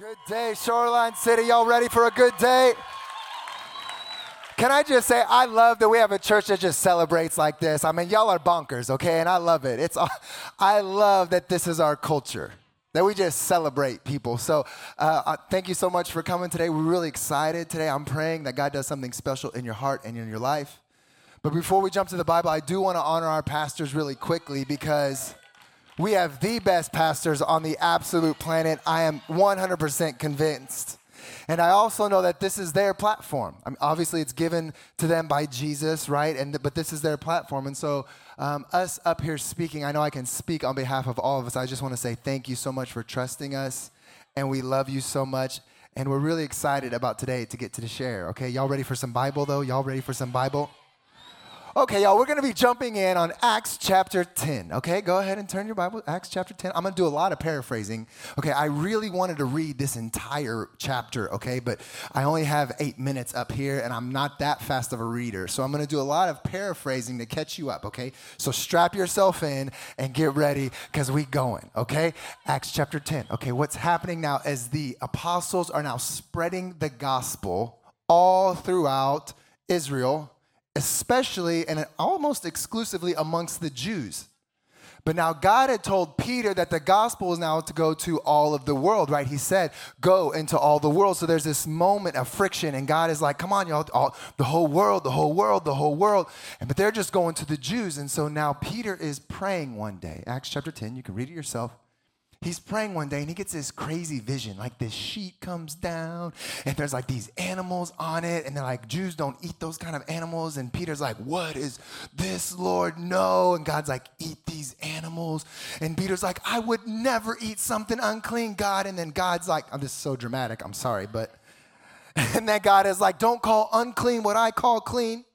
Good day, Shoreline City. Y'all ready for a good day? Can I just say, I love that we have a church that just celebrates like this. I mean, y'all are bonkers, okay? And I love it. It's, I love that this is our culture, that we just celebrate people. So, uh, uh, thank you so much for coming today. We're really excited today. I'm praying that God does something special in your heart and in your life. But before we jump to the Bible, I do want to honor our pastors really quickly because we have the best pastors on the absolute planet. I am 100% convinced. And I also know that this is their platform. I mean, obviously, it's given to them by Jesus, right? And but this is their platform. And so, um, us up here speaking, I know I can speak on behalf of all of us. I just want to say thank you so much for trusting us, and we love you so much. And we're really excited about today to get to the share. Okay, y'all ready for some Bible though? Y'all ready for some Bible? Okay, y'all, we're going to be jumping in on Acts chapter 10. Okay, go ahead and turn your Bible, Acts chapter 10. I'm going to do a lot of paraphrasing. Okay, I really wanted to read this entire chapter, okay, but I only have eight minutes up here and I'm not that fast of a reader. So I'm going to do a lot of paraphrasing to catch you up, okay? So strap yourself in and get ready because we going, okay? Acts chapter 10. Okay, what's happening now is the apostles are now spreading the gospel all throughout Israel especially and almost exclusively amongst the Jews. But now God had told Peter that the gospel is now to go to all of the world, right? He said, go into all the world. So there's this moment of friction, and God is like, come on, y'all, all, the whole world, the whole world, the whole world. And, but they're just going to the Jews. And so now Peter is praying one day. Acts chapter 10, you can read it yourself he's praying one day and he gets this crazy vision. Like this sheet comes down and there's like these animals on it and they're like jews don't eat those kind of animals. And peter's like what is this lord? No. And god's like eat these animals. And peter's like i would never eat something unclean god. And then god's like oh, I'm just so dramatic. I'm sorry but and then god is like don't call unclean what i call clean.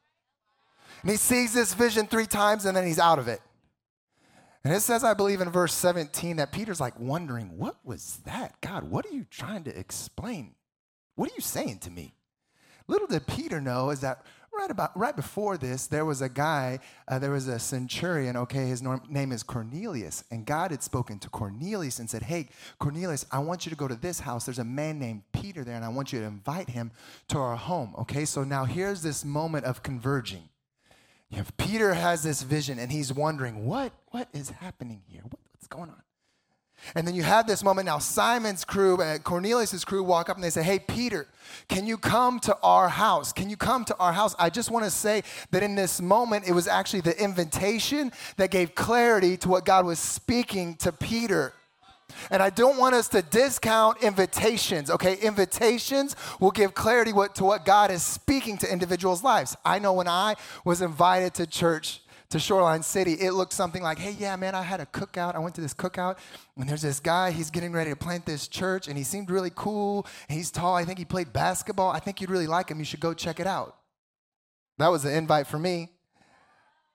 And he sees this vision three times and then he's out of it and it says, I believe in verse 17, that Peter's like wondering, what was that? God, what are you trying to explain? What are you saying to me? Little did Peter know is that right about right before this, there was a guy, uh, there was a centurion. Okay, his norm, name is Cornelius, and God had spoken to Cornelius and said, "Hey, Cornelius, I want you to go to this house. There's a man named Peter there, and I want you to invite him to our home." Okay, so now here's this moment of converging. You have Peter has this vision and he's wondering, what, what is happening here? What, what's going on? And then you have this moment now. Simon's crew, uh, Cornelius' crew walk up and they say, Hey, Peter, can you come to our house? Can you come to our house? I just want to say that in this moment, it was actually the invitation that gave clarity to what God was speaking to Peter. And I don't want us to discount invitations, okay? Invitations will give clarity what, to what God is speaking to individuals' lives. I know when I was invited to church, to Shoreline City, it looked something like, hey, yeah, man, I had a cookout. I went to this cookout, and there's this guy, he's getting ready to plant this church, and he seemed really cool. He's tall. I think he played basketball. I think you'd really like him. You should go check it out. That was the invite for me.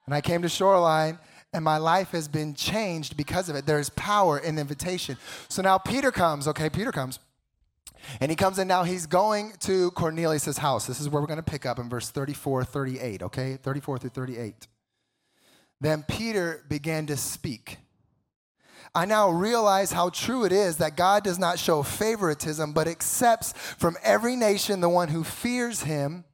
And I came to Shoreline, and my life has been changed because of it. There's power in invitation. So now Peter comes, okay, Peter comes. And he comes in now, he's going to Cornelius' house. This is where we're going to pick up in verse 34, 38, okay? 34 through 38. Then Peter began to speak. I now realize how true it is that God does not show favoritism, but accepts from every nation the one who fears him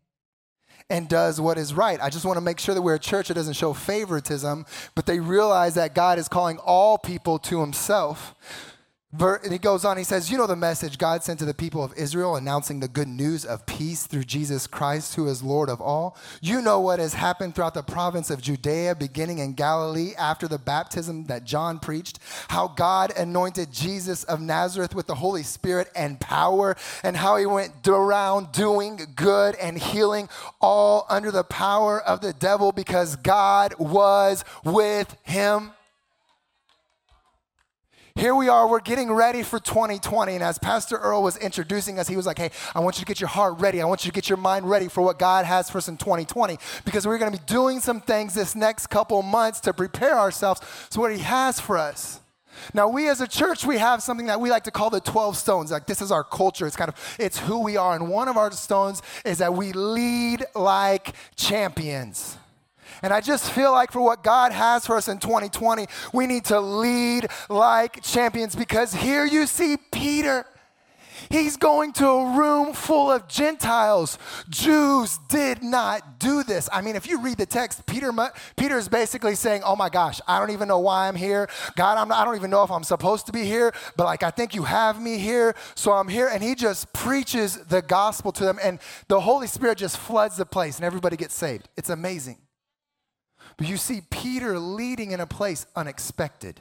and does what is right. I just want to make sure that we're a church that doesn't show favoritism, but they realize that God is calling all people to himself. And he goes on, he says, You know the message God sent to the people of Israel announcing the good news of peace through Jesus Christ, who is Lord of all. You know what has happened throughout the province of Judea, beginning in Galilee after the baptism that John preached, how God anointed Jesus of Nazareth with the Holy Spirit and power, and how he went around doing good and healing all under the power of the devil because God was with him here we are, we're getting ready for 2020. And as Pastor Earl was introducing us, he was like, hey, I want you to get your heart ready. I want you to get your mind ready for what God has for us in 2020 because we're going to be doing some things this next couple months to prepare ourselves to what He has for us. Now, we as a church, we have something that we like to call the 12 stones. Like, this is our culture. It's kind of, it's who we are. And one of our stones is that we lead like champions. And I just feel like for what God has for us in 2020, we need to lead like champions because here you see Peter. He's going to a room full of Gentiles. Jews did not do this. I mean, if you read the text, Peter, Peter is basically saying, Oh my gosh, I don't even know why I'm here. God, I'm I don't even know if I'm supposed to be here, but like I think you have me here, so I'm here. And he just preaches the gospel to them, and the Holy Spirit just floods the place, and everybody gets saved. It's amazing. But you see Peter leading in a place unexpected.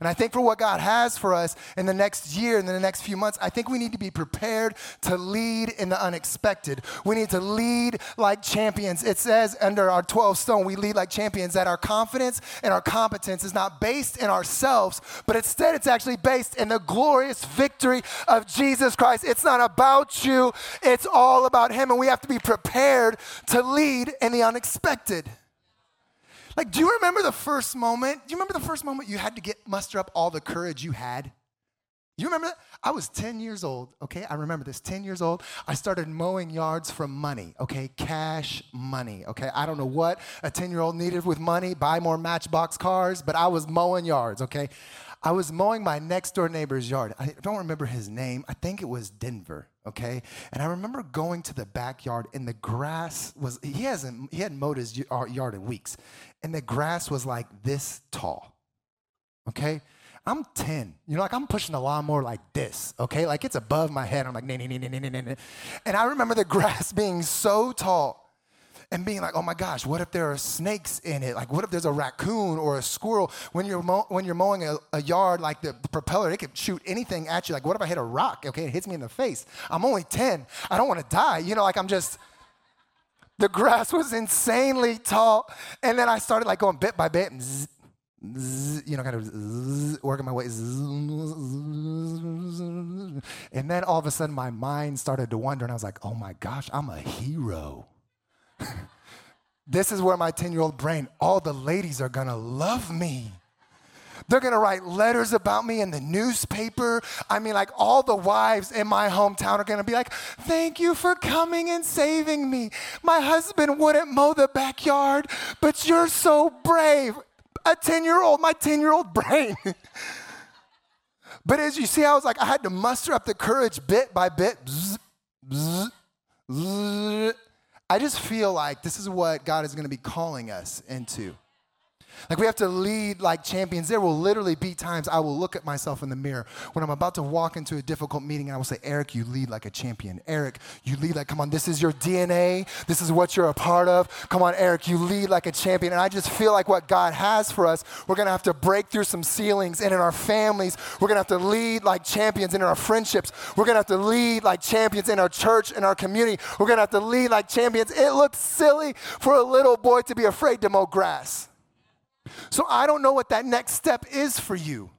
And I think for what God has for us in the next year, and in the next few months, I think we need to be prepared to lead in the unexpected. We need to lead like champions. It says under our 12 stone, we lead like champions, that our confidence and our competence is not based in ourselves, but instead it's actually based in the glorious victory of Jesus Christ. It's not about you, it's all about Him. And we have to be prepared to lead in the unexpected. Like, do you remember the first moment? Do you remember the first moment you had to get muster up all the courage you had? You remember that? I was 10 years old, okay? I remember this. 10 years old, I started mowing yards for money, okay? Cash money, okay? I don't know what a 10 year old needed with money, buy more matchbox cars, but I was mowing yards, okay? I was mowing my next door neighbor's yard. I don't remember his name. I think it was Denver, okay? And I remember going to the backyard and the grass was, he hasn't, he hadn't mowed his yard in weeks. And the grass was like this tall, okay? I'm 10. You know, like I'm pushing the lawnmower like this, okay? Like it's above my head. I'm like. And I remember the grass being so tall and being like, oh my gosh, what if there are snakes in it? Like, what if there's a raccoon or a squirrel? When you're, mow- when you're mowing a, a yard, like the, propeller, it can shoot anything at you. Like, what if I hit a rock? Okay, it hits me in the face. I'm only 10. I don't want to die. You know, like I'm just, the grass was insanely tall. And then I started like going bit by bit. Zzz, zzz, you know, kind of zzz, working my way. And then all of a sudden, my mind started to wonder, and I was like, oh my gosh, I'm a hero. this is where my 10 year old brain, all the ladies are gonna love me. They're gonna write letters about me in the newspaper. I mean, like, all the wives in my hometown are gonna be like, Thank you for coming and saving me. My husband wouldn't mow the backyard, but you're so brave. A 10 year old, my 10 year old brain. but as you see, I was like, I had to muster up the courage bit by bit. Bzz, bzz, bzz, I just feel like this is what God is going to be calling us into. Like we have to lead like champions. There will literally be times I will look at myself in the mirror when I'm about to walk into a difficult meeting and I will say, Eric, you lead like a champion. Eric, you lead like, come on, this is your DNA. This is what you're a part of. Come on, Eric, you lead like a champion. And I just feel like what God has for us, we're gonna have to break through some ceilings. And in our families, we're gonna have to lead like champions. And in our friendships, we're gonna have to lead like champions in our church, in our community. We're gonna have to lead like champions. It looks silly for a little boy to be afraid to mow grass. So I don't know what that next step is for you.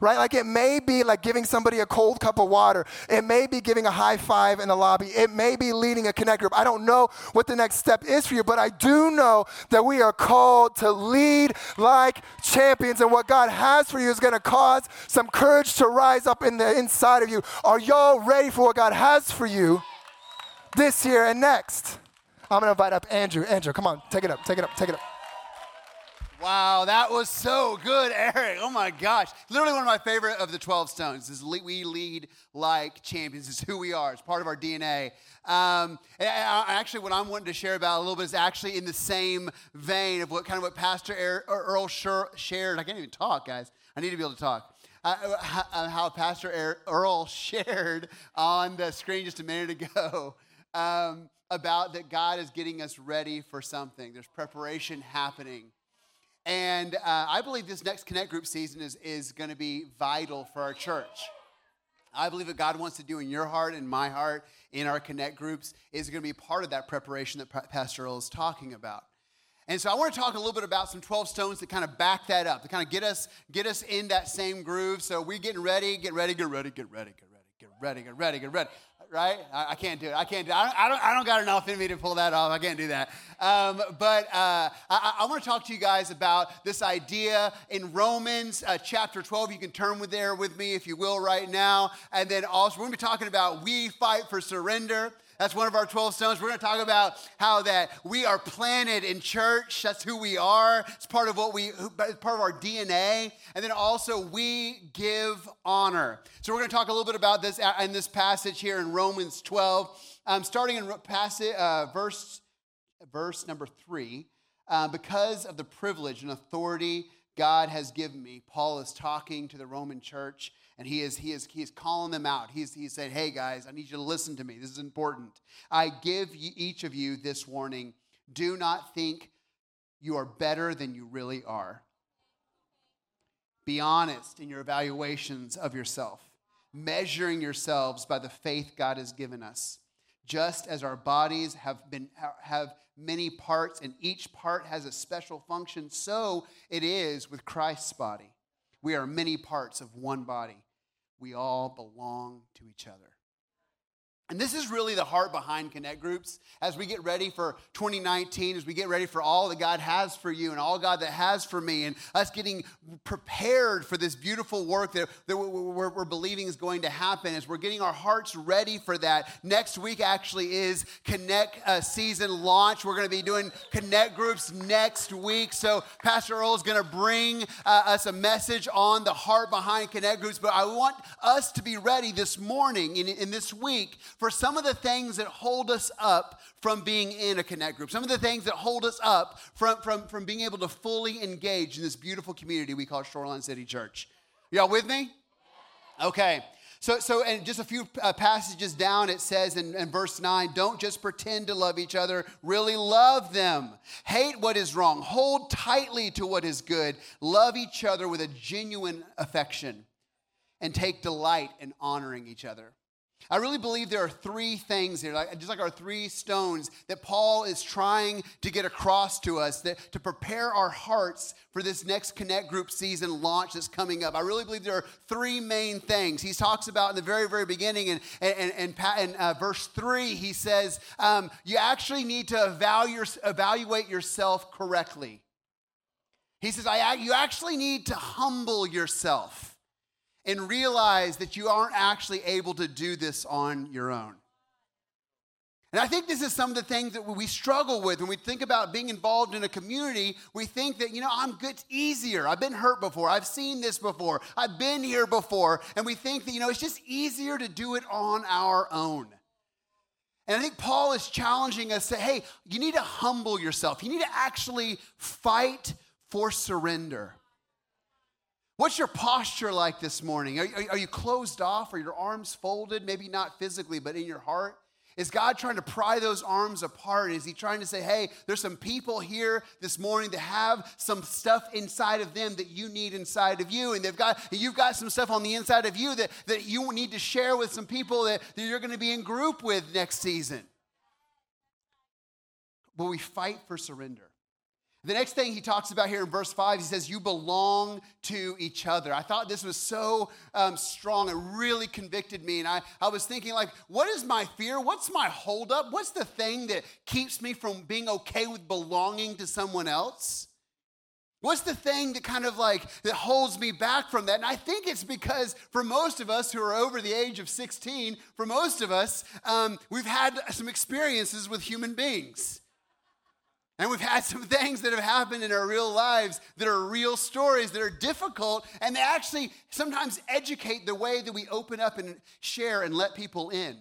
Right? Like it may be like giving somebody a cold cup of water. It may be giving a high five in the lobby. It may be leading a connect group. I don't know what the next step is for you, but I do know that we are called to lead like champions. And what God has for you is going to cause some courage to rise up in the inside of you. Are y'all ready for what God has for you this year and next? I'm going to invite up Andrew. Andrew, come on, take it up, take it up, take it up. Wow, that was so good, Eric. Oh my gosh. Literally one of my favorite of the 12 stones is we lead like champions. It's who we are. It's part of our DNA. Um, actually, what I'm wanting to share about a little bit is actually in the same vein of what kind of what Pastor Earl shared. I can't even talk, guys. I need to be able to talk. Uh, uh how Pastor Earl shared on the screen just a minute ago um, about that God is getting us ready for something. There's preparation happening. And uh, I believe this next Connect Group season is, is going to be vital for our church. I believe what God wants to do in your heart and my heart in our Connect groups is going to be part of that preparation that Pastor Earl is talking about. And so I want to talk a little bit about some 12 stones that kind of back that up, to kind of get us, get us in that same groove. So we're getting ready, get ready, get ready, get ready, get ready, get ready, get ready, get ready right? I, I, can't do it. I can't do it. I don't, I don't, I don't got enough in me to pull that off. I can't do that. Um, but uh, I, I want to talk to you guys about this idea in Romans uh, chapter 12. You can turn with there with me if you will right now. And then also, we're going to be talking about we fight for surrender. That's one of our 12 stones. We're going to talk about how that we are planted in church. That's who we are. It's part of what we, it's part of our DNA. And then also we give honor. So we're going to talk a little bit about this in this passage here in Romans 12, um, starting in passage, uh, verse, verse number three. Uh, because of the privilege and authority God has given me, Paul is talking to the Roman church and he is, he is, he is calling them out. He's, he's saying, hey guys, I need you to listen to me. This is important. I give each of you this warning. Do not think you are better than you really are. Be honest in your evaluations of yourself, measuring yourselves by the faith God has given us. Just as our bodies have been have many parts and each part has a special function, so it is with Christ's body. We are many parts of one body we all belong to each other. And this is really the heart behind Connect Groups as we get ready for 2019, as we get ready for all that God has for you and all God that has for me, and us getting prepared for this beautiful work that, that we're, we're believing is going to happen, as we're getting our hearts ready for that. Next week actually is Connect uh, season launch. We're going to be doing Connect Groups next week. So Pastor Earl is going to bring uh, us a message on the heart behind Connect Groups, but I want us to be ready this morning in, in this week for some of the things that hold us up from being in a connect group, some of the things that hold us up from, from, from being able to fully engage in this beautiful community we call Shoreline City Church. Y'all with me? Okay. So, so, and just a few uh, passages down, it says in, in verse 9, don't just pretend to love each other, really love them. Hate what is wrong, hold tightly to what is good, love each other with a genuine affection, and take delight in honoring each other. I really believe there are three things here, like, just like our three stones, that Paul is trying to get across to us that, to prepare our hearts for this next Connect Group season launch that's coming up. I really believe there are three main things. He talks about in the very, very beginning, and in, in, uh, verse three, he says, um, You actually need to evaluate, evaluate yourself correctly. He says, I, You actually need to humble yourself and realize that you aren't actually able to do this on your own. And I think this is some of the things that we struggle with when we think about being involved in a community. We think that, you know, I'm good, it's easier. I've been hurt before. I've seen this before. I've been here before. And we think that, you know, it's just easier to do it on our own. And I think Paul is challenging us to, hey, you need to humble yourself. You need to actually fight for surrender. What's your posture like this morning? Are, are, are, you closed off? Are your arms folded? Maybe not physically, but in your heart? Is God trying to pry those arms apart? Is He trying to say, hey, there's some people here this morning that have some stuff inside of them that you need inside of you? And they've got, you've got some stuff on the inside of you that, that you need to share with some people that, that you're going to be in group with next season. But we fight for surrender. The next thing he talks about here in verse 5, he says, You belong to each other. I thought this was so um, strong. It really convicted me. And I, I was thinking, like, what is my fear? What's my holdup? What's the thing that keeps me from being okay with belonging to someone else? What's the thing that kind of like that holds me back from that? And I think it's because for most of us who are over the age of 16, for most of us, um, we've had some experiences with human beings. And we've had some things that have happened in our real lives that are real stories that are difficult, and they actually sometimes educate the way that we open up and share and let people in.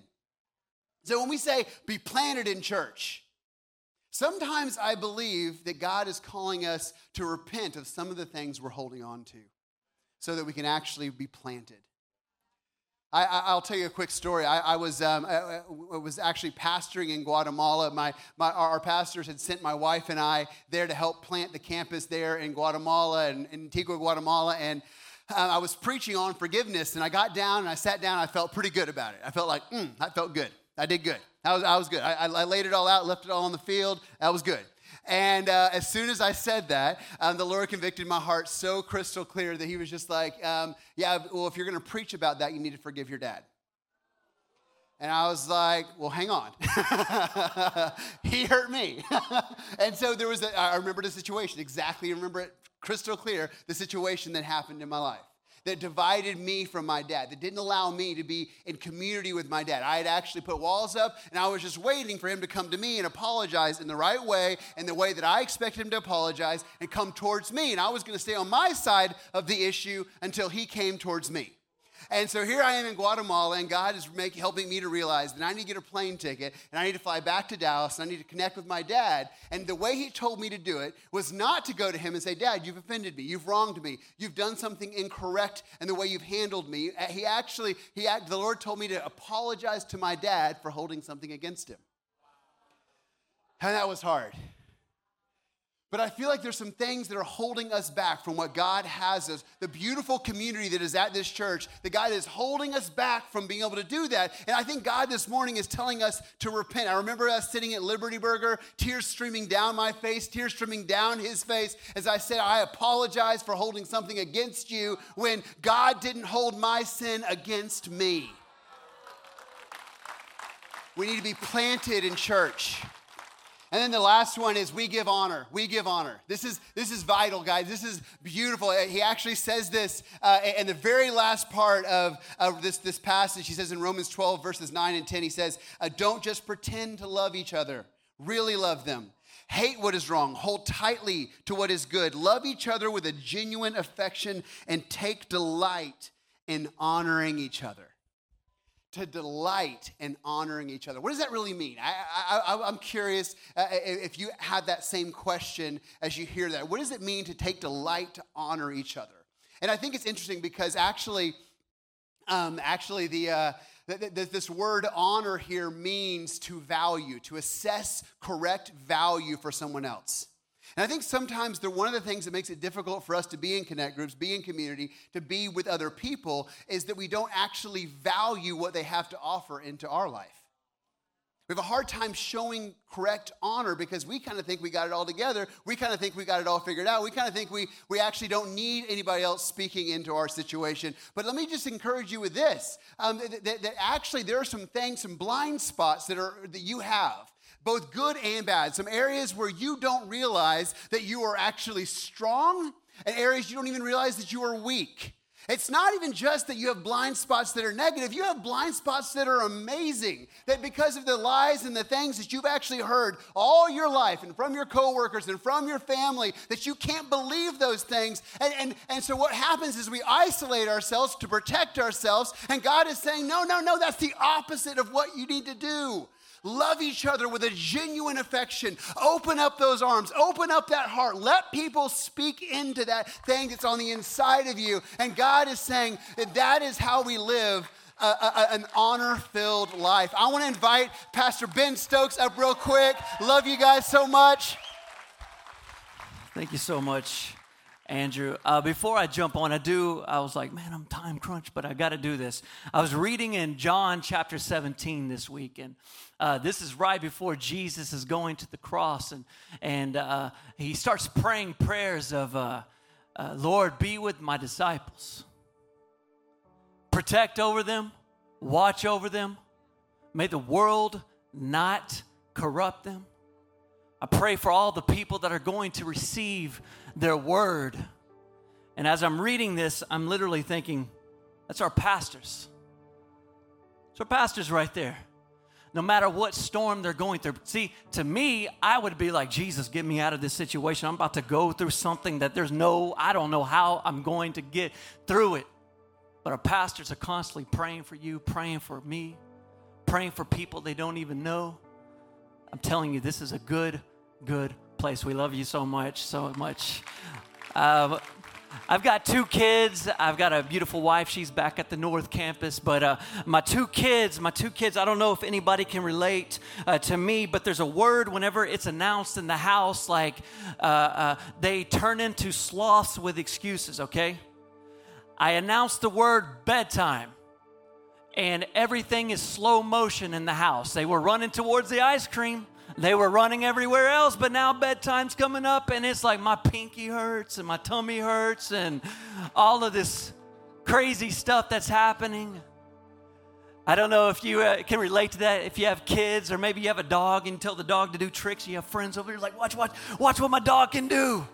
So when we say be planted in church, sometimes I believe that God is calling us to repent of some of the things we're holding on to so that we can actually be planted. I, will tell you a quick story. I, I was, um, I, I, was actually pastoring in Guatemala. My, my, our pastors had sent my wife and I there to help plant the campus there in Guatemala and in Antigua, Guatemala. And uh, I was preaching on forgiveness. And I got down and I sat down. I felt pretty good about it. I felt like, mm, I felt good. I did good. I was, I was good. I, I laid it all out, left it all on the field. That was good. And uh, as soon as I said that, um, the Lord convicted my heart so crystal clear that He was just like, um, Yeah, well, if you're going to preach about that, you need to forgive your dad. And I was like, well, hang on. he hurt me. and so there was, a, I remember the situation, exactly I remember it crystal clear, the situation that happened in my life that divided me from my dad, that didn't allow me to be in community with my dad. I had actually put walls up and I was just waiting for him to come to me and apologize in the right way, in the way that I expected him to apologize and come towards me. And I was going to stay on my side of the issue until he came towards me. And so here I am in Guatemala, and God is helping me to realize that I need to get a plane ticket, and I need to fly back to Dallas, and I need to connect with my dad. And the way he told me to do it was not to go to him and say, Dad, you've offended me, you've wronged me, you've done something incorrect in the way you've handled me. Uh, he actually, he, the Lord told me to apologize to my dad for holding something against him. And that was hard. But I feel like there's some things that are holding us back from what God has us. The beautiful community that is at this church, the God is holding us back from being able to do that. And I think God this morning is telling us to repent. I remember us sitting at Liberty Burger, tears streaming down my face, tears streaming down his face, as I said, I apologize for holding something against you when God didn't hold my sin against me. We need to be planted in church. And then the last one is we give honor. We give honor. This is this is vital, guys. This is beautiful. He actually says this uh, in the very last part of, of this, this passage. He says in Romans 12, verses 9 and 10, he says, uh, Don't just pretend to love each other, really love them. Hate what is wrong, hold tightly to what is good, love each other with a genuine affection, and take delight in honoring each other to delight in honoring each other. What does that really mean? I, am curious uh, if you had that same question as you hear that. What does it mean to take delight to honor each other? And I think it's interesting because actually, um, actually the, uh, the, the, this word honor here means to value, to assess correct value for someone else. And I think sometimes one of the things that makes it difficult for us to be in connect groups, be in community, to be with other people, is that we don't actually value what they have to offer into our life. We have a hard time showing correct honor because we kind of think we got it all together. We kind of think we got it all figured out. We kind of think we, we actually don't need anybody else speaking into our situation. But let me just encourage you with this um, that, that, that actually there are some things, some blind spots that, are, that you have both good and bad. Some areas where you don't realize that you are actually strong, and areas you don't even realize that you are weak. It's not even just that you have blind spots that are negative. You have blind spots that are amazing. That because of the lies and the things that you've actually heard all your life and from your coworkers and from your family, that you can't believe those things. And, and, and so what happens is we isolate ourselves to protect ourselves. And God is saying, no, no, no, that's the opposite of what you need to do. Love each other with a genuine affection. Open up those arms. Open up that heart. Let people speak into that thing that's on the inside of you. And God is saying that that is how we live a, a, an honor filled life. I want to invite Pastor Ben Stokes up real quick. Love you guys so much. Thank you so much. Andrew. Uh, before I jump on, I do, I was like, man, I'm time crunch, but I got to do this. I was reading in John chapter 17 this week, and uh, this is right before Jesus is going to the cross, and, and uh, he starts praying prayers of, uh, uh, Lord, be with my disciples, protect over them, watch over them, may the world not corrupt them. I pray for all the people that are going to receive their word. And as I'm reading this, I'm literally thinking, that's our pastors. It's our pastors right there. No matter what storm they're going through. See, to me, I would be like, Jesus, get me out of this situation. I'm about to go through something that there's no, I don't know how I'm going to get through it. But our pastors are constantly praying for you, praying for me, praying for people they don't even know. I'm telling you, this is a good, good place. We love you so much, so much. Uh, I've got two kids. I've got a beautiful wife. She's back at the North Campus. But uh, my two kids, my two kids, I don't know if anybody can relate uh, to me, but there's a word whenever it's announced in the house, like uh, uh they turn into sloths with excuses, okay? I announced the word bedtime and everything is slow motion in the house. They were running towards the ice cream. They were running everywhere else, but now bedtime's coming up, and it's like my pinky hurts and my tummy hurts, and all of this crazy stuff that's happening. I don't know if you uh, can relate to that. If you have kids, or maybe you have a dog and you tell the dog to do tricks, and you have friends over here like, watch, watch, watch what my dog can do.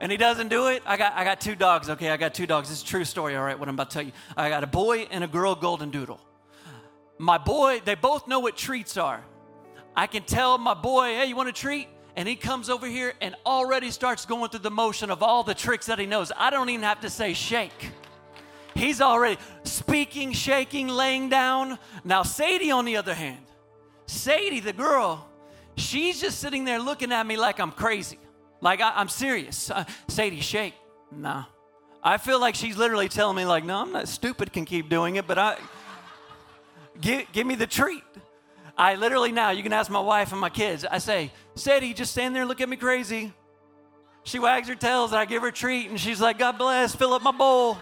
And he doesn't do it, I got, I got two dogs, okay? I got two dogs. Is a true story, all right, what I'm about to tell you. I got a boy and a girl golden doodle. My boy, they both know what treats are. I can tell my boy, hey, you want a treat? And he comes over here and already starts going through the motion of all the tricks that he knows. I don't even have to say shake. He's already speaking, shaking, laying down. Now, Sadie, on the other hand, Sadie, the girl, she's just sitting there looking at me like I'm crazy. Like I, am serious. Uh, Sadie, shake. Nah. I feel like she's literally telling me, like, no, I'm not stupid, can keep doing it, but I give, give me the treat. I literally now, you can ask my wife and my kids. I say, Sadie, just stand there and look at me crazy. She wags her tails and I give her a treat and she's like, God bless, fill up my bowl.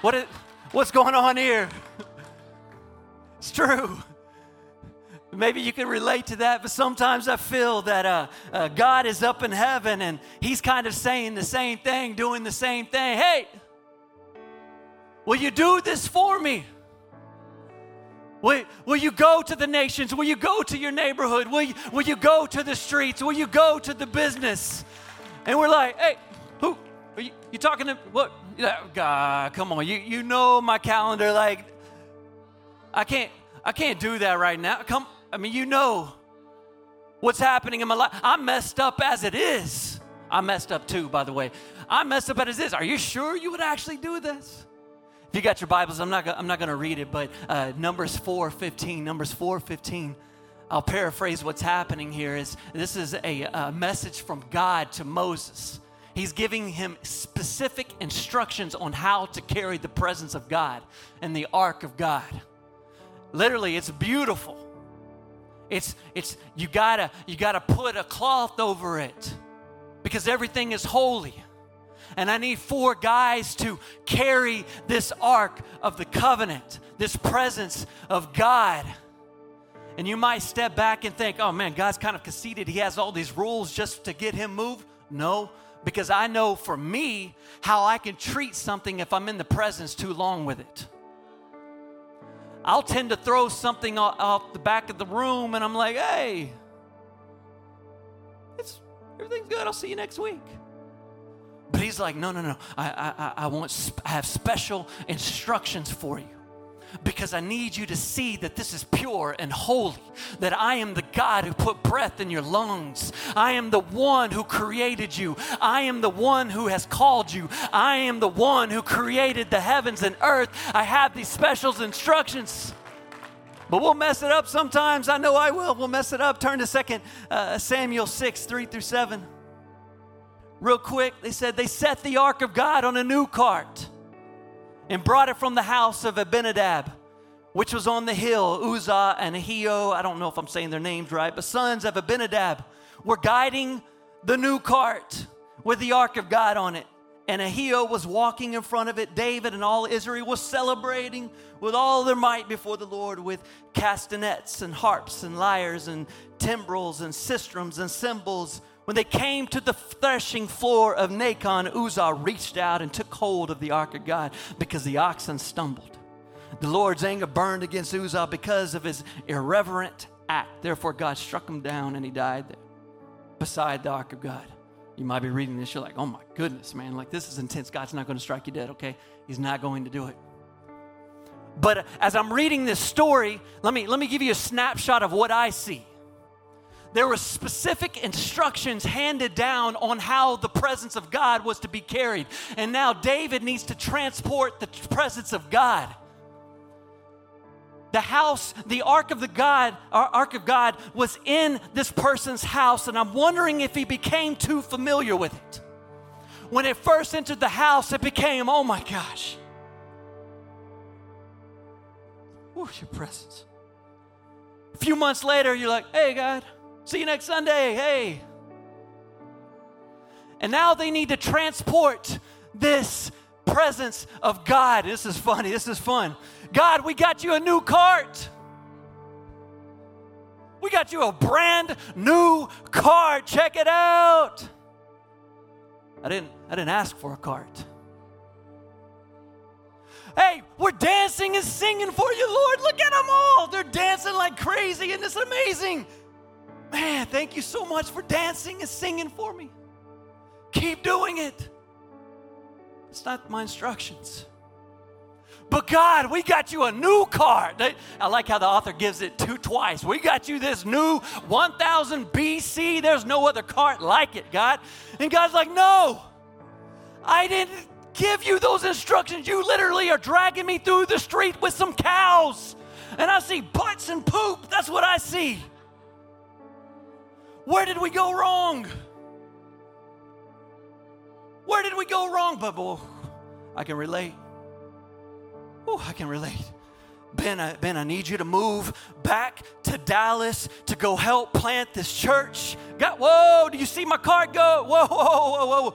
What is, what's going on here? It's true. Maybe you can relate to that, but sometimes I feel that uh, uh, God is up in heaven and He's kind of saying the same thing, doing the same thing. Hey, will you do this for me? Will, will you go to the nations? Will you go to your neighborhood? Will you, will you go to the streets? Will you go to the business? And we're like, hey, who? Are you, you talking to what? God, come on. You, you know my calendar. Like, I can't, I can't do that right now. Come, I mean, you know what's happening in my life. I'm messed up as it is. I'm messed up too, by the way. I'm messed up as it is. Are you sure you would actually do this? If you got your Bibles, I'm not, I'm not going to read it, but uh, Numbers 4 15, Numbers 4 15. I'll paraphrase what's happening here. Is this is a, a message from God to Moses. He's giving him specific instructions on how to carry the presence of God and the ark of God. Literally, it's beautiful. It's it's you gotta you gotta put a cloth over it because everything is holy. And I need four guys to carry this ark of the covenant, this presence of God. And you might step back and think, oh man, God's kind of conceited. He has all these rules just to get him moved. No, because I know for me how I can treat something if I'm in the presence too long with it. I'll tend to throw something off the back of the room and I'm like, hey, it's, everything's good. I'll see you next week. But he's like, no, no, no. I, I, I want, I have special instructions for you because I need you to see that this is pure and holy, that I am the God who put breath in your lungs. I am the one who created you. I am the one who has called you. I am the one who created the heavens and earth. I have these special instructions. But we'll mess it up sometimes. I know I will. We'll mess it up. Turn to Second uh, Samuel 6, 3 through 7. Real quick, they said they set the ark of God on a new cart and brought it from the house of Abinadab, which was on the hill. Uzzah and Ahio, I don't know if I'm saying their names right, but sons of Abinadab were guiding the new cart with the ark of God on it. And Ahio was walking in front of it. David and all Israel was celebrating with all their might before the Lord with castanets and harps and lyres and timbrels and sistrums and cymbals when they came to the threshing floor of Nacon, Uzzah reached out and took hold of the ark of God because the oxen stumbled. The Lord's anger burned against Uzzah because of his irreverent act. Therefore, God struck him down and he died there beside the ark of God. You might be reading this, you're like, oh my goodness, man, like this is intense. God's not going to strike you dead, okay? He's not going to do it. But as I'm reading this story, let me, let me give you a snapshot of what I see there were specific instructions handed down on how the presence of God was to be carried. And now David needs to transport the presence of God. The house, the ark of the God, uh, ark of God was in this person's house, and I'm wondering if he became too familiar with it. When it first entered the house, it became, oh my gosh. Ooh, your presence. A few months later, you're like, hey, God, See you next Sunday. Hey. And now they need to transport this presence of God. This is funny. This is fun. God, we got you a new cart. We got you a brand new cart. Check it out. I didn't I didn't ask for a cart. Hey, we're dancing and singing for you, Lord. Look at them all. They're dancing like crazy and it's amazing. Man, thank you so much for dancing and singing for me. Keep doing it. It's not my instructions. But God, we got you a new car. I like how the author gives it two twice. We got you this new 1000 BC. There's no other cart like it, God. And God's like, no, I didn't give you those instructions. You literally are dragging me through the street with some cows. And I see butts and poop. That's what I see. Where did we go wrong? Where did we go wrong, Bubble? I can relate. Oh, I can relate. Ben I, ben, I need you to move back to Dallas to go help plant this church. Got, whoa, do you see my car go? Whoa, whoa, whoa, whoa.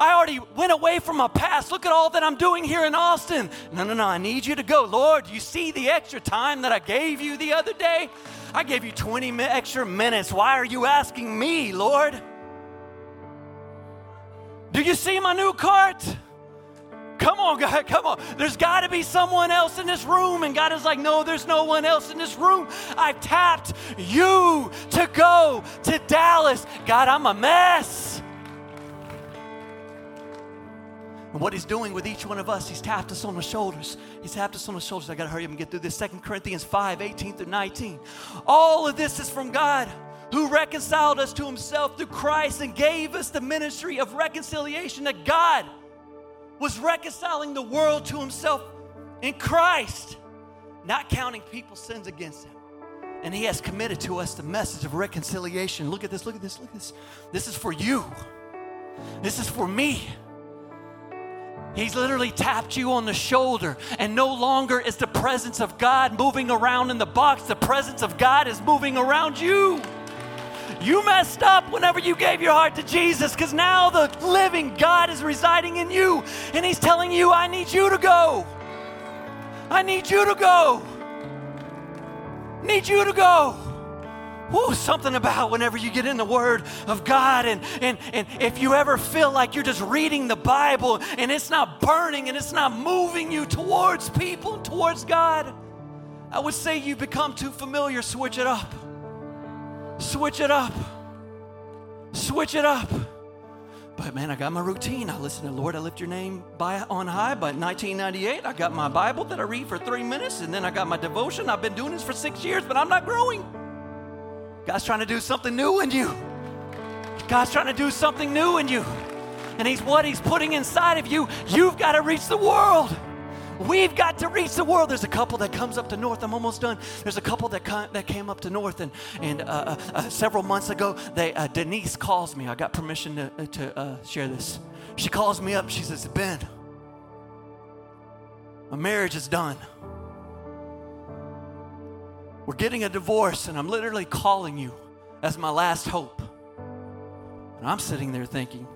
I already went away from my past. Look at all that I'm doing here in Austin. No, no, no, I need you to go. Lord, you see the extra time that I gave you the other day? I gave you 20 extra minutes. Why are you asking me, Lord? Do you see my new cart? Come on, God, come on. There's got to be someone else in this room. And God is like, No, there's no one else in this room. I've tapped you to go to Dallas. God, I'm a mess. And what he's doing with each one of us, he's tapped us on the shoulders. He's tapped us on the shoulders. I got to hurry up and get through this. Second Corinthians 5 18 through 19. All of this is from God who reconciled us to himself through Christ and gave us the ministry of reconciliation that God was reconciling the world to himself in Christ, not counting people's sins against him. And he has committed to us the message of reconciliation. Look at this, look at this, look at this. This is for you. This is for me. He's literally tapped you on the shoulder, and no longer is the presence of God moving around in the box. The presence of God is moving around you. You messed up whenever you gave your heart to Jesus because now the living God is residing in you, and He's telling you, I need you to go. I need you to go. Need you to go. Whoa, something about whenever you get in the Word of God, and, and, and if you ever feel like you're just reading the Bible and it's not burning and it's not moving you towards people, towards God, I would say you become too familiar. Switch it up. Switch it up. Switch it up. But man, I got my routine. I listen to Lord, I lift your name by on high. But 1998, I got my Bible that I read for three minutes, and then I got my devotion. I've been doing this for six years, but I'm not growing. God's trying to do something new in you. God's trying to do something new in you. And He's what He's putting inside of you. You've got to reach the world. We've got to reach the world. There's a couple that comes up to North. I'm almost done. There's a couple that come, that came up to North, and and uh, uh, uh several months ago, they uh, Denise calls me. I got permission to uh, to uh, share this. She calls me up. She says, "Ben, my marriage is done." We're getting a divorce, and I'm literally calling you as my last hope. And I'm sitting there thinking,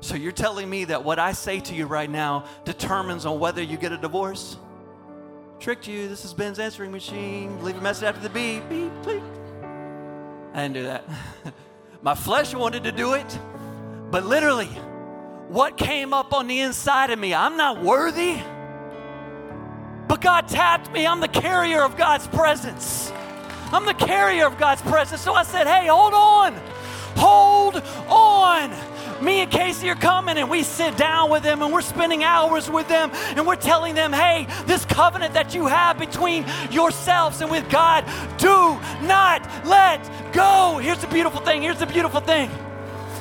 so you're telling me that what I say to you right now determines on whether you get a divorce? Tricked you. This is Ben's answering machine. Leave a message after the beep. Beep, beep. I didn't do that. My flesh wanted to do it, but literally, what came up on the inside of me, I'm not worthy. But God tapped me. I'm the carrier of God's presence. I'm the carrier of God's presence. So I said, hey, hold on. Hold on me and Casey are coming and we sit down with them and we're spending hours with them and we're telling them, hey, this covenant that you have between yourselves and with God, do not let go. Here's the beautiful thing. Here's the beautiful thing.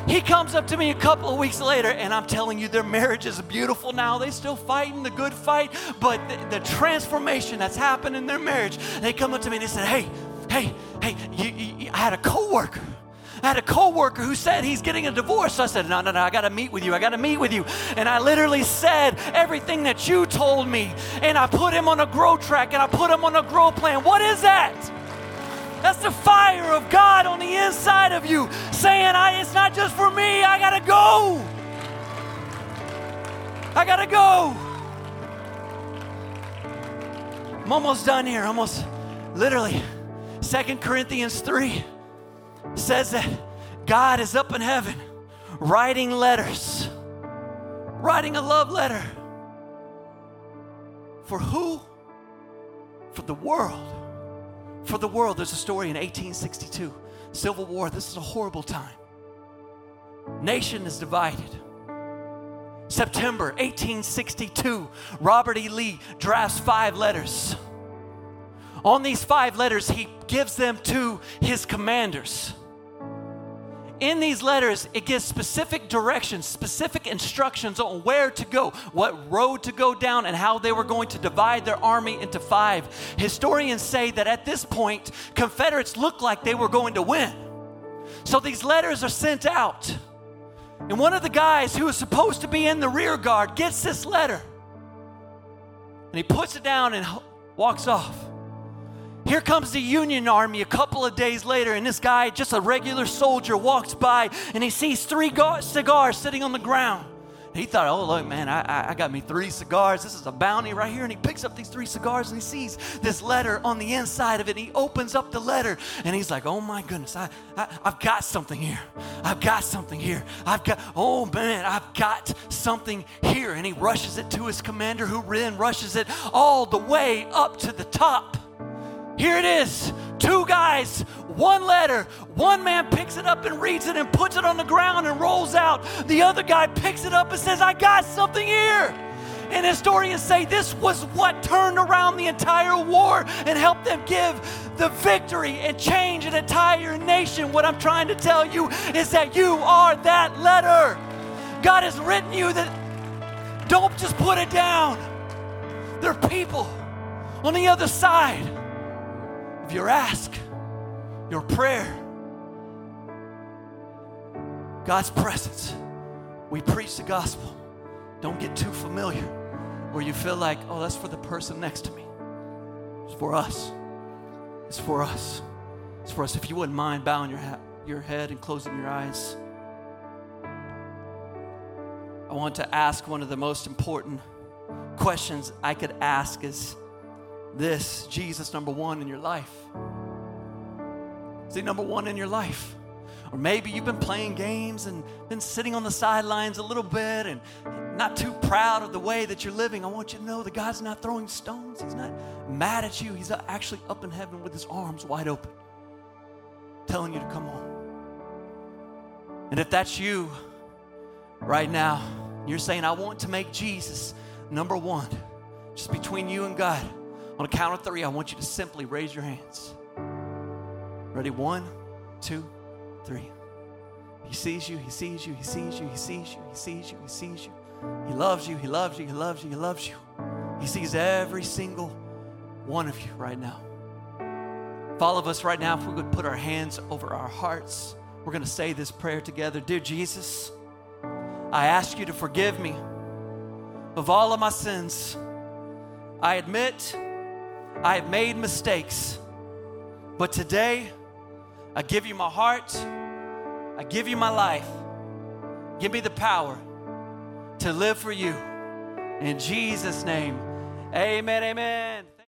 He comes up to me a couple of weeks later, and I'm telling you, their marriage is beautiful now. They still fighting the good fight, but the, the transformation that's happened in their marriage. They come up to me and they said, "Hey, hey, hey, you, you, I had a coworker I had a coworker who said he's getting a divorce. I said, No, no, no, I got to meet with you. I got to meet with you. And I literally said everything that you told me. And I put him on a grow track and I put him on a grow plan. What is that? That's the fire of God on the inside of you saying, I, It's not just for me. I got to go. I got to go. I'm almost done here. Almost literally. Second Corinthians 3 says that God is up in heaven writing letters, writing a love letter. For who? For the world. For the world. There's a story in 1862, Civil War. This is a horrible time. Nation is divided. September 1862, Robert E. Lee drafts five letters. On these five letters, he gives them to his commanders. In these letters, it gives specific directions, specific instructions on where to go, what road to go down, and how they were going to divide their army into five. Historians say that at this point, Confederates looked like they were going to win. So these letters are sent out. And one of the guys who was supposed to be in the rear guard gets this letter. And he puts it down and walks off. Here comes the Union Army a couple of days later, and this guy, just a regular soldier, walks by and he sees three cigars sitting on the ground. He thought, oh, look, man, I, I got me three cigars. This is a bounty right here. And he picks up these three cigars and he sees this letter on the inside of it. And he opens up the letter and he's like, oh my goodness, I, I, I've got something here. I've got something here. I've got, oh man, I've got something here. And he rushes it to his commander, who then rushes it all the way up to the top. Here it is two guys, one letter. One man picks it up and reads it and puts it on the ground and rolls out. The other guy picks it up and says, I got something here. And historians say this was what turned around the entire war and helped them give the victory and change an entire nation. What I'm trying to tell you is that you are that letter. God has written you that don't just put it down. There are people on the other side of your ask, your prayer. God's presence. We preach the gospel. Don't get too familiar where you feel like, oh, that's for the person next to me. It's for us. It's for us. It's for us. If you wouldn't mind bowing your, ha- your head and closing your eyes, I want to ask one of the most important questions I could ask is this Jesus number one in your life? Is he number one in your life? Or maybe you've been playing games and been sitting on the sidelines a little bit and not too proud of the way that you're living. I want you to know that God's not throwing stones. He's not mad at you. He's actually up in heaven with his arms wide open, telling you to come home. And if that's you right now, you're saying, I want to make Jesus number one, just between you and God. On a count of three, I want you to simply raise your hands. Ready? One, two, three. He sees you, he sees you, he sees you, he sees you, he sees you, he sees you. He loves you, he loves you, he loves you, he loves you. He sees every single one of you right now. If all of us right now, if we would put our hands over our hearts, we're going to say this prayer together. Dear Jesus, I ask you to forgive me of all of my sins. I admit I have made mistakes, but today I give you my heart, I give you my life. Give me the power to live for you. In Jesus' name, amen, amen.